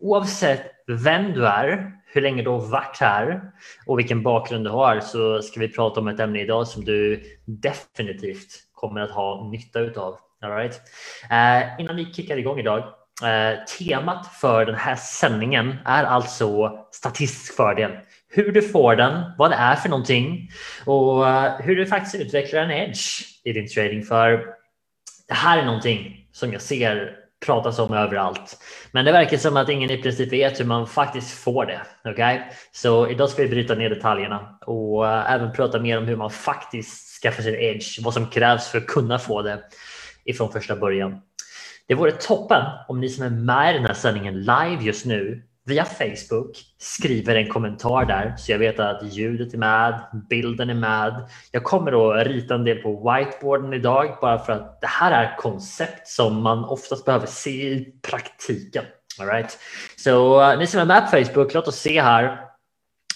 oavsett vem du är, hur länge du har varit här och vilken bakgrund du har så ska vi prata om ett ämne idag som du definitivt kommer att ha nytta utav. All right. Eh, innan vi kickar igång idag Eh, temat för den här sändningen är alltså statistisk fördel. Hur du får den, vad det är för någonting och eh, hur du faktiskt utvecklar en edge i din trading. För det här är någonting som jag ser pratas om överallt. Men det verkar som att ingen i princip vet hur man faktiskt får det. Okay? Så idag ska vi bryta ner detaljerna och eh, även prata mer om hur man faktiskt skaffar sin edge, vad som krävs för att kunna få det ifrån första början. Det vore toppen om ni som är med i den här sändningen live just nu via Facebook skriver en kommentar där så jag vet att ljudet är med, bilden är med. Jag kommer att rita en del på whiteboarden idag bara för att det här är koncept som man oftast behöver se i praktiken. All right. Så eh, ni som är med på Facebook, låt oss se här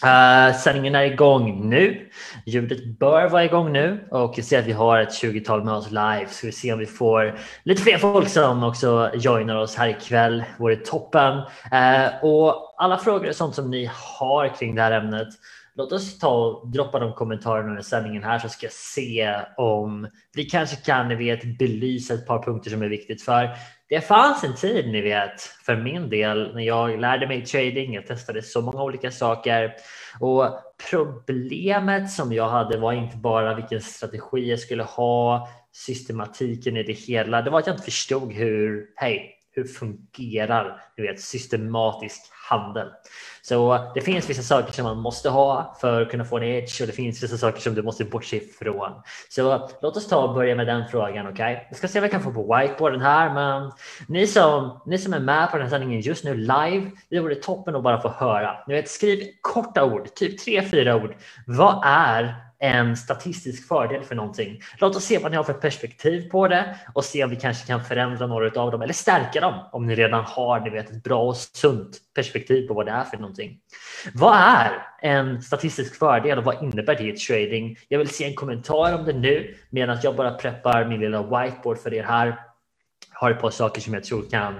Eh, uh, sändningen är igång nu. Ljudet bör vara igång nu och jag ser att vi har ett 20-tal med oss live. Så vi ser om vi får lite fler folk som också joinar oss här ikväll. Vore toppen. Uh, och alla frågor och sånt som ni har kring det här ämnet. Låt oss ta och droppa de kommentarerna under sändningen här så ska jag se om vi kanske kan ni vet, belysa ett par punkter som är viktigt. För det fanns en tid, ni vet, för min del när jag lärde mig trading. Jag testade så många olika saker och problemet som jag hade var inte bara vilken strategi jag skulle ha, systematiken i det hela. Det var att jag inte förstod hur, hej, hur fungerar du vet, systematisk handel? Så det finns vissa saker som man måste ha för att kunna få en edge och det finns vissa saker som du måste bortse ifrån. Så låt oss ta och börja med den frågan. Okay? Jag ska se vad jag kan få på whiteboarden här, men ni som, ni som är med på den här sändningen just nu live, det vore toppen att bara få höra. Ni vet, skriv korta ord, typ tre, fyra ord. Vad är en statistisk fördel för någonting. Låt oss se vad ni har för perspektiv på det och se om vi kanske kan förändra några av dem eller stärka dem om ni redan har ni vet, ett bra och sunt perspektiv på vad det är för någonting. Vad är en statistisk fördel och vad innebär det i trading? Jag vill se en kommentar om det nu medan jag bara preppar min lilla whiteboard för er här har ett par saker som jag tror kan,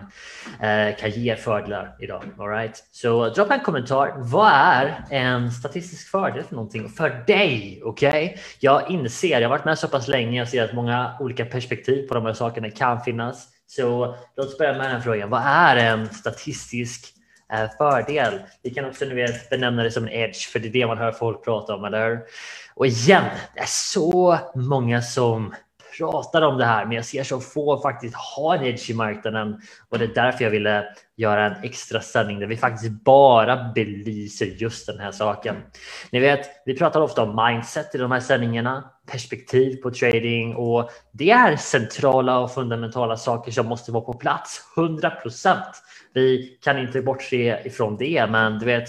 eh, kan ge fördelar idag. All right? Så eh, droppa en kommentar. Vad är en statistisk fördel för någonting för dig? Okej, okay? Jag inser, jag har varit med så pass länge, jag ser att många olika perspektiv på de här sakerna kan finnas. Så låt oss börja med den här frågan. Vad är en statistisk eh, fördel? Vi kan också nu vet, benämna det som en edge, för det är det man hör folk prata om, eller Och igen, det är så många som pratar om det här, men jag ser så få faktiskt har en edge i marknaden och det är därför jag ville göra en extra sändning där vi faktiskt bara belyser just den här saken. Ni vet, vi pratar ofta om mindset i de här sändningarna, perspektiv på trading och det är centrala och fundamentala saker som måste vara på plats 100 procent. Vi kan inte bortse ifrån det, men du vet,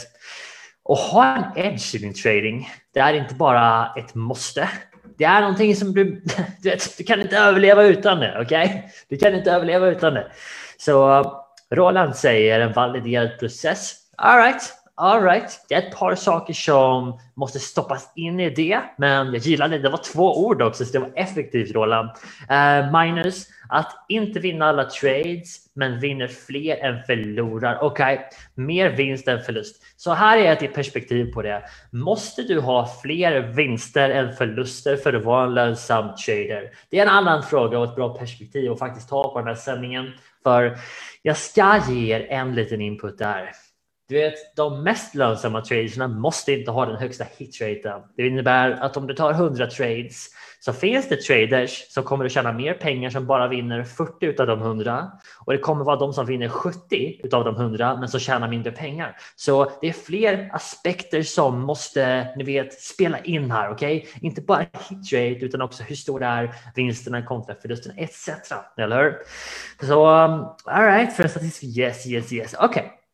att ha en edge i din trading, det är inte bara ett måste det är någonting som du, du, vet, du kan inte överleva utan det. Okej, okay? du kan inte överleva utan det. Så Roland säger en validerad process. All right, all right. Det är ett par saker som måste stoppas in i det, men jag gillade det. Det var två ord också, så det var effektivt Roland. Uh, minus att inte vinna alla trades, men vinner fler än förlorar. Okej, okay. mer vinst än förlust. Så här är ett perspektiv på det. Måste du ha fler vinster än förluster för att vara en lönsam trader? Det är en annan fråga och ett bra perspektiv att faktiskt ta på den här sändningen. För jag ska ge er en liten input där. Du vet, de mest lönsamma traderna måste inte ha den högsta hitraten. Det innebär att om du tar 100 trades så finns det traders som kommer att tjäna mer pengar som bara vinner 40 av de 100 och det kommer vara de som vinner 70 av de 100 men som tjänar mindre pengar. Så det är fler aspekter som måste, ni vet, spela in här. Okej, okay? inte bara hitrate utan också hur stor är vinsterna kontra förlusterna etc. Eller hur? Så um, all right, för en statistik. Yes, yes, yes. Okej. Okay.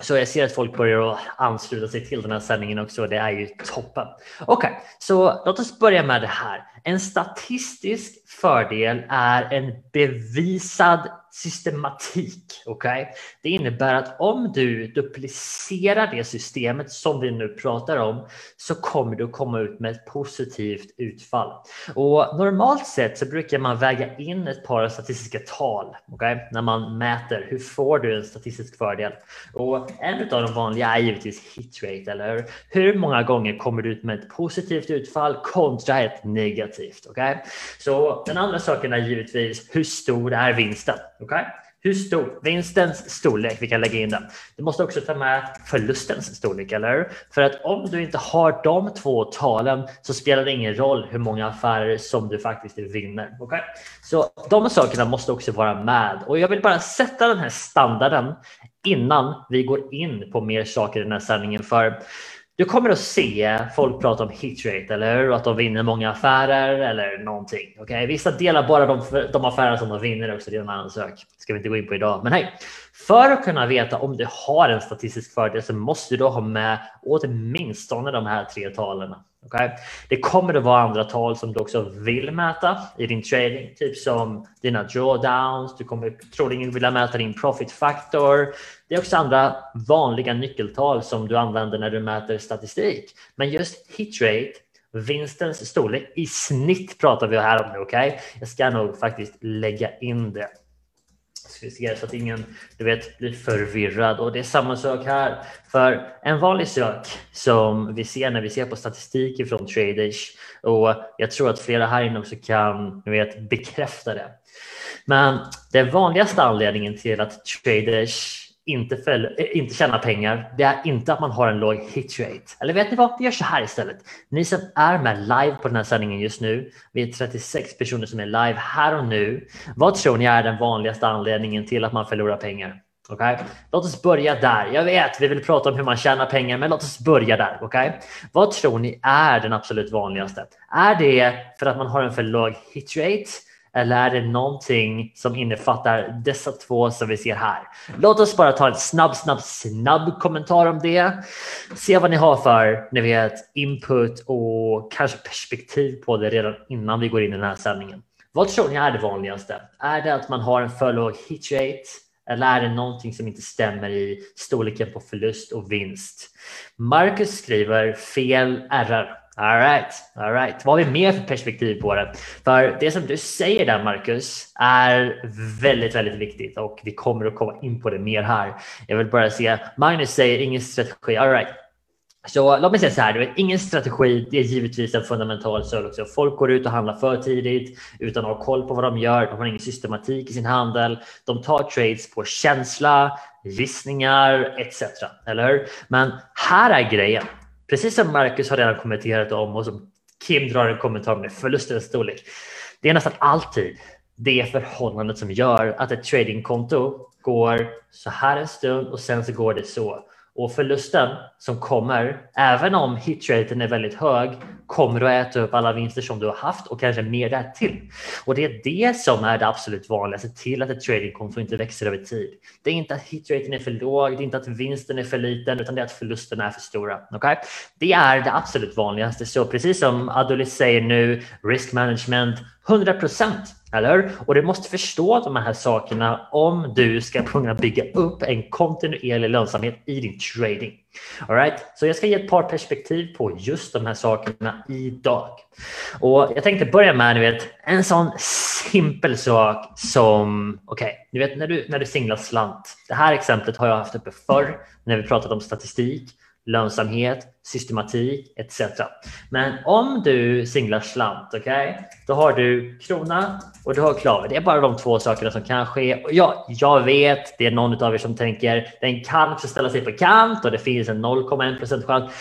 Så jag ser att folk börjar ansluta sig till den här sändningen också. Det är ju toppen. Okej, okay, så låt oss börja med det här. En statistisk fördel är en bevisad systematik. Okay? Det innebär att om du duplicerar det systemet som vi nu pratar om så kommer du komma ut med ett positivt utfall. Och normalt sett så brukar man väga in ett par statistiska tal okay? när man mäter hur får du en statistisk fördel. Och en av de vanliga är givetvis hit rate, eller hur? Hur många gånger kommer du ut med ett positivt utfall kontra ett negativt? Okay? Så den andra saken är givetvis hur stor är vinsten? Okay? Hur stor? Vinstens storlek, vi kan lägga in den. Du måste också ta med förlustens storlek, eller hur? För att om du inte har de två talen så spelar det ingen roll hur många affärer som du faktiskt vinner. Okay? Så de sakerna måste också vara med och jag vill bara sätta den här standarden innan vi går in på mer saker i den här sändningen. För du kommer att se folk prata om hitrate, eller hur? Att de vinner många affärer eller någonting. Okay? Vissa delar bara de, de affärer som de vinner också. Det är en annan sak. ska vi inte gå in på idag. Men hej, för att kunna veta om du har en statistisk fördel så måste du ha med åtminstone de här tre talen. Okay? Det kommer att vara andra tal som du också vill mäta i din trading, typ som dina drawdowns. Du kommer troligen vilja mäta din profit factor. Det är också andra vanliga nyckeltal som du använder när du mäter statistik. Men just hit rate, vinstens storlek i snitt pratar vi här om nu. Okay? Jag ska nog faktiskt lägga in det så att ingen du vet, blir förvirrad. Och det är samma sak här. För en vanlig sak som vi ser när vi ser på statistik från traders och jag tror att flera här inne också kan du vet, bekräfta det. Men den vanligaste anledningen till att traders inte, fäll, eh, inte tjäna pengar, det är inte att man har en låg hit rate. Eller vet ni vad? Vi gör så här istället. Ni som är med live på den här sändningen just nu, vi är 36 personer som är live här och nu. Vad tror ni är den vanligaste anledningen till att man förlorar pengar? Okay? Låt oss börja där. Jag vet, vi vill prata om hur man tjänar pengar, men låt oss börja där. Okay? Vad tror ni är den absolut vanligaste? Är det för att man har en för låg hit rate? Eller är det någonting som innefattar dessa två som vi ser här? Låt oss bara ta en snabb, snabb, snabb kommentar om det. Se vad ni har för ni vet, input och kanske perspektiv på det redan innan vi går in i den här sändningen. Vad tror ni är det vanligaste? Är det att man har en för låg hit rate? Eller är det någonting som inte stämmer i storleken på förlust och vinst? Marcus skriver fel RR. Alright, alright. Vad har vi mer för perspektiv på det? För det som du säger där Marcus är väldigt, väldigt viktigt och vi kommer att komma in på det mer här. Jag vill bara se, Magnus säger ingen strategi. Alright. Så låt mig säga så här, vet, ingen strategi, det är givetvis en fundamental sak också. Folk går ut och handlar för tidigt utan att ha koll på vad de gör. De har ingen systematik i sin handel. De tar trades på känsla, gissningar etc. Eller hur? Men här är grejen. Precis som Marcus har redan kommenterat om och som Kim drar en kommentar med förlustens storlek. Det är nästan alltid det förhållandet som gör att ett tradingkonto går så här en stund och sen så går det så. Och förlusten som kommer, även om hitraten är väldigt hög, kommer att äta upp alla vinster som du har haft och kanske mer därtill. Och det är det som är det absolut vanligaste till att ett tradingkonto inte växer över tid. Det är inte att hitraten är för låg, det är inte att vinsten är för liten, utan det är att förlusterna är för stora. Okay? Det är det absolut vanligaste. Så precis som Adolis säger nu, risk management, 100 procent, eller Och du måste förstå de här sakerna om du ska kunna bygga upp en kontinuerlig lönsamhet i din trading. All right? Så jag ska ge ett par perspektiv på just de här sakerna idag. Och jag tänkte börja med ni vet, en sån simpel sak som, okej, okay, ni vet när du, när du singlar slant. Det här exemplet har jag haft uppe förr när vi pratat om statistik lönsamhet, systematik etc. Men om du singlar slant, okay, då har du krona och du har klave. Det är bara de två sakerna som kan ske. Och ja, jag vet, det är någon av er som tänker den kan också ställa sig på kant och det finns en 0,1 chans.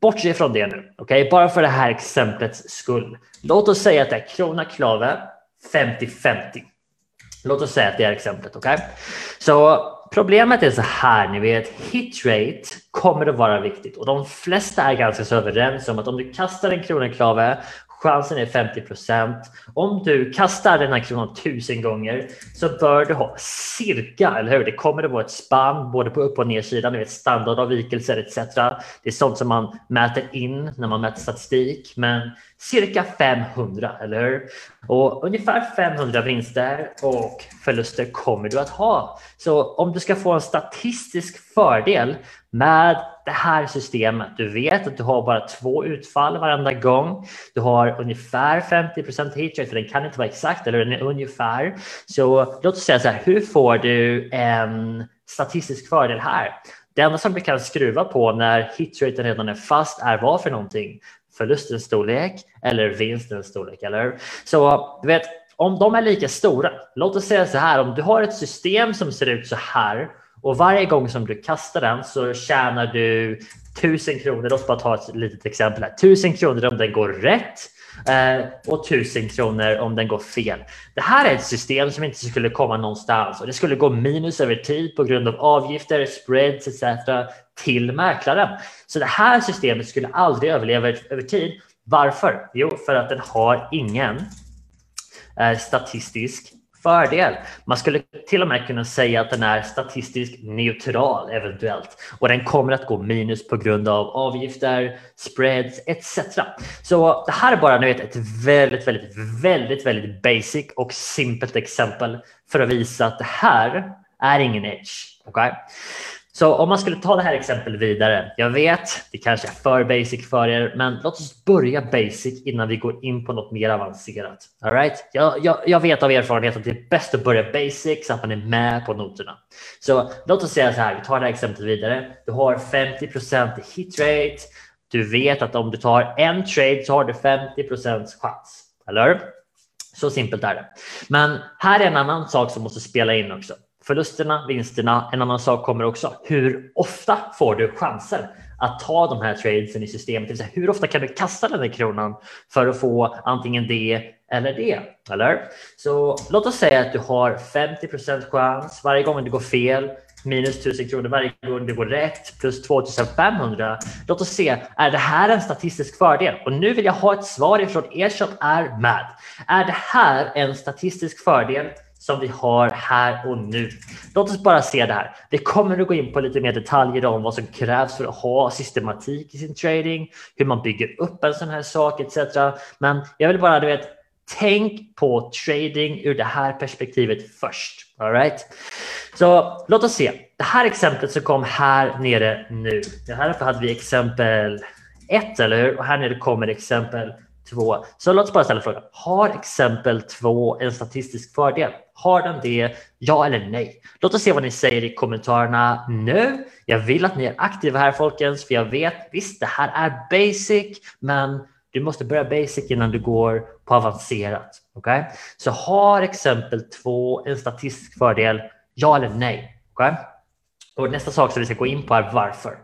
Bortse från det nu, okay? bara för det här exemplets skull. Låt oss säga att det är krona, klave 50-50. Låt oss säga att det är exemplet. Okay? Så Problemet är så här, ni vet, hit rate kommer att vara viktigt och de flesta är ganska så överens om att om du kastar en kronenklave, chansen är 50 procent. Om du kastar den här kronan tusen gånger så bör du ha cirka, eller hur? Det kommer att vara ett spann både på upp och nedsidan, ni vet standardavvikelser etc. Det är sånt som man mäter in när man mäter statistik, men cirka 500, eller hur? Och ungefär 500 vinster och förluster kommer du att ha. Så om du ska få en statistisk fördel med det här systemet, du vet att du har bara två utfall varenda gång. Du har ungefär 50 hit rate, för den kan inte vara exakt, eller ungefär. Så låt oss säga så här, hur får du en statistisk fördel här? Det enda som du kan skruva på när hitraten redan är fast är vad för någonting? Förlustens storlek eller vinstens storlek, eller Så du vet, om de är lika stora, låt oss säga så här, om du har ett system som ser ut så här och varje gång som du kastar den så tjänar du tusen kronor. Låt oss bara ta ett litet exempel här. Tusen kronor om den går rätt Eh, och tusen kronor om den går fel. Det här är ett system som inte skulle komma någonstans och det skulle gå minus över tid på grund av avgifter, spreads etc. till mäklaren. Så det här systemet skulle aldrig överleva över tid. Varför? Jo, för att den har ingen eh, statistisk fördel. Man skulle till och med kunna säga att den är statistiskt neutral eventuellt och den kommer att gå minus på grund av avgifter, spreads etc. Så det här är bara vet, ett väldigt, väldigt, väldigt, väldigt basic och simpelt exempel för att visa att det här är ingen edge. Okay? Så om man skulle ta det här exemplet vidare. Jag vet, det kanske är för basic för er, men låt oss börja basic innan vi går in på något mer avancerat. All right? jag, jag, jag vet av erfarenhet att det är bäst att börja basic så att man är med på noterna. Så låt oss säga så här, vi tar det här exemplet vidare. Du har 50 hit rate. Du vet att om du tar en trade så har du 50% chans. Eller Så simpelt är det. Men här är en annan sak som måste spela in också förlusterna, vinsterna. En annan sak kommer också. Hur ofta får du chanser att ta de här tradesen i systemet? Det vill säga, hur ofta kan du kasta den här kronan för att få antingen det eller det? Eller? Så låt oss säga att du har 50% chans varje gång det går fel minus 1000 kronor varje gång det går rätt plus 2500. Låt oss se, är det här en statistisk fördel? Och nu vill jag ha ett svar ifrån er som är med. Är det här en statistisk fördel som vi har här och nu. Låt oss bara se det här. Vi kommer att gå in på lite mer detaljer om vad som krävs för att ha systematik i sin trading, hur man bygger upp en sån här sak etc. Men jag vill bara, du vet, tänk på trading ur det här perspektivet först. All right? Så låt oss se. Det här exemplet som kom här nere nu. Det här hade vi exempel ett, eller hur? Och här nere kommer exempel två. Så låt oss bara ställa frågan. Har exempel två en statistisk fördel? Har den det? Ja eller nej? Låt oss se vad ni säger i kommentarerna nu. Jag vill att ni är aktiva här folkens, för jag vet visst, det här är basic, men du måste börja basic innan du går på avancerat. Okay? Så har exempel två en statistisk fördel? Ja eller nej? Okay? Och nästa sak som vi ska gå in på är varför.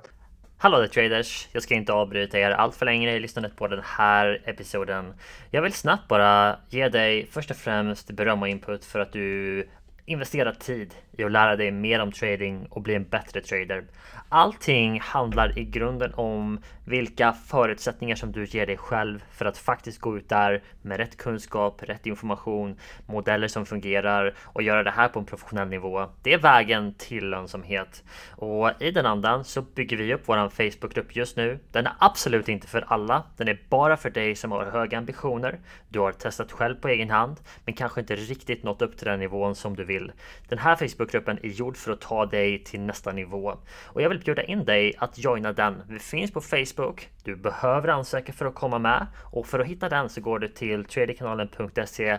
Hallå där traders! Jag ska inte avbryta er allt för länge i lyssnandet på den här episoden. Jag vill snabbt bara ge dig först och främst beröm och input för att du investerat tid i att lära dig mer om trading och bli en bättre trader. Allting handlar i grunden om vilka förutsättningar som du ger dig själv för att faktiskt gå ut där med rätt kunskap, rätt information, modeller som fungerar och göra det här på en professionell nivå. Det är vägen till lönsamhet. Och i den andan så bygger vi upp våran Facebookgrupp just nu. Den är absolut inte för alla. Den är bara för dig som har höga ambitioner. Du har testat själv på egen hand, men kanske inte riktigt nått upp till den nivån som du vill. Den här Facebook Facebookgruppen är gjord för att ta dig till nästa nivå och jag vill bjuda in dig att joina den. Vi finns på Facebook. Du behöver ansöka för att komma med och för att hitta den så går du till tredjekanalen.se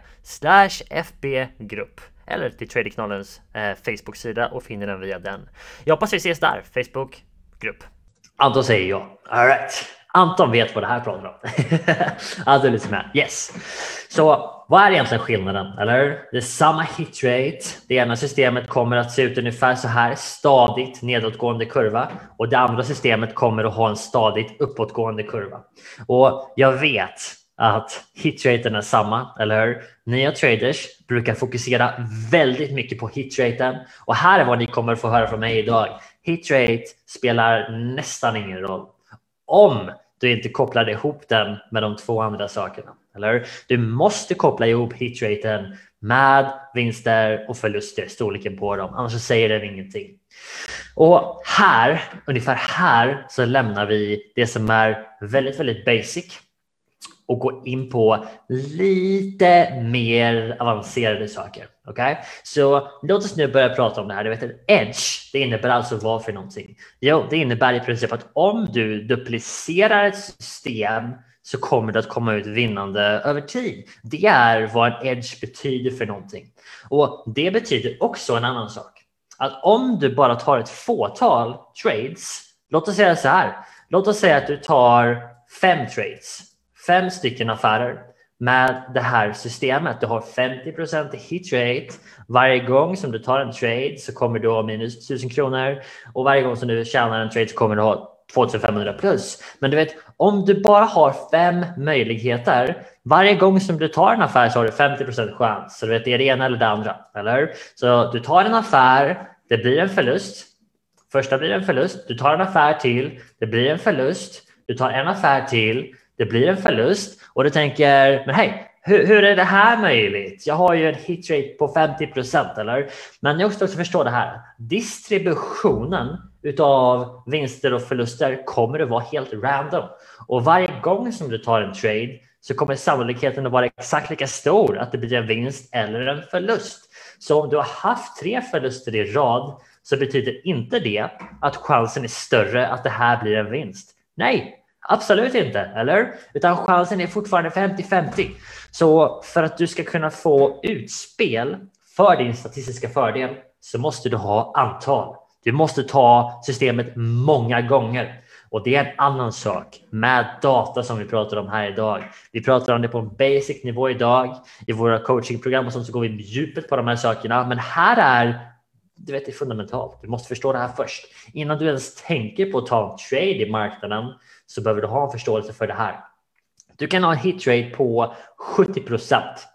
fbgrupp eller till Tradekanalens eh, Facebook-sida och finner den via den. Jag hoppas vi ses där. Facebook grupp. Anton säger ja. All right. Anton vet vad det här pratar om. alltså lite med. Yes. Så vad är egentligen skillnaden? Eller? Det är samma hitrate. Det ena systemet kommer att se ut ungefär så här, stadigt nedåtgående kurva och det andra systemet kommer att ha en stadigt uppåtgående kurva. Och jag vet att hitraten är samma, eller hur? Nya traders brukar fokusera väldigt mycket på hitraten och här är vad ni kommer att få höra från mig idag. Hitrate spelar nästan ingen roll om du inte kopplar ihop den med de två andra sakerna. Eller? Du måste koppla ihop hitraten med vinster och förluster, storleken på dem, annars så säger den ingenting. Och här, ungefär här, så lämnar vi det som är väldigt, väldigt basic och går in på lite mer avancerade saker. Okay? Så låt oss nu börja prata om det här. Du vet, en edge, det innebär alltså vad för någonting? Jo, det innebär i princip att om du duplicerar ett system så kommer det att komma ut vinnande över tid. Det är vad en edge betyder för någonting. Och det betyder också en annan sak. Att om du bara tar ett fåtal trades, låt oss säga så här. Låt oss säga att du tar fem trades, fem stycken affärer med det här systemet. Du har 50 hit rate. Varje gång som du tar en trade så kommer du ha minus 1000 kronor och varje gång som du tjänar en trade så kommer du ha 2500 plus. Men du vet, om du bara har fem möjligheter, varje gång som du tar en affär så har du 50 chans. Så du vet, det är det ena eller det andra, eller Så du tar en affär, det blir en förlust. Första blir en förlust. Du tar en affär till, det blir en förlust. Du tar en affär till, det blir en förlust och du tänker, men hej, hur, hur, är det här möjligt? Jag har ju en hitrate på 50 procent, eller? Men jag måste också förstå det här. Distributionen utav vinster och förluster kommer att vara helt random. Och varje gång som du tar en trade så kommer sannolikheten att vara exakt lika stor att det blir en vinst eller en förlust. Så om du har haft tre förluster i rad så betyder inte det att chansen är större att det här blir en vinst. Nej, Absolut inte, eller? Utan chansen är fortfarande 50-50. Så för att du ska kunna få utspel för din statistiska fördel så måste du ha antal. Du måste ta systemet många gånger. Och det är en annan sak med data som vi pratar om här idag. Vi pratar om det på en basic nivå idag. I våra coachingprogram och sånt så går vi djupet på de här sakerna. Men här är du vet, det är fundamentalt. Du måste förstå det här först. Innan du ens tänker på att ta en trade i marknaden så behöver du ha en förståelse för det här. Du kan ha en hit rate på 70 procent.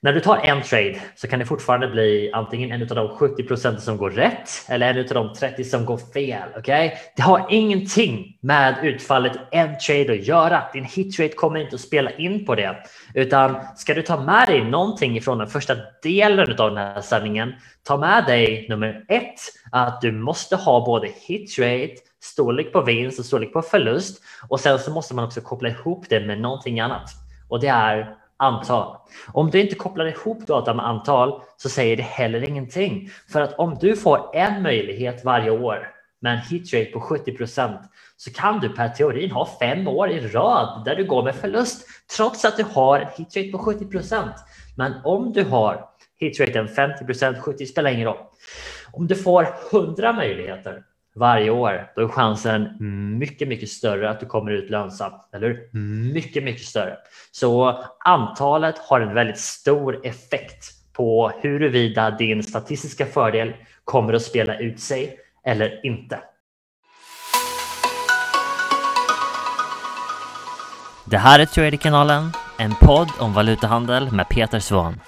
När du tar en trade så kan det fortfarande bli antingen en av de 70 procenten som går rätt eller en av de 30 som går fel. Okay? Det har ingenting med utfallet en trade att göra. Din hit rate kommer inte att spela in på det, utan ska du ta med dig någonting ifrån den första delen av den här sändningen, ta med dig nummer ett att du måste ha både hit rate storlek på vinst och storlek på förlust och sen så måste man också koppla ihop det med någonting annat och det är antal. Om du inte kopplar ihop data med antal så säger det heller ingenting. För att om du får en möjlighet varje år med en hitrate på 70 procent så kan du per teorin ha fem år i rad där du går med förlust trots att du har en hitrate på 70 procent. Men om du har hitraten 50 procent, 70 spelar ingen roll. Om du får 100 möjligheter varje år, då är chansen mycket, mycket större att du kommer ut lönsam. Eller Mycket, mycket större. Så antalet har en väldigt stor effekt på huruvida din statistiska fördel kommer att spela ut sig eller inte. Det här är Traderkanalen, en podd om valutahandel med Peter Svahn.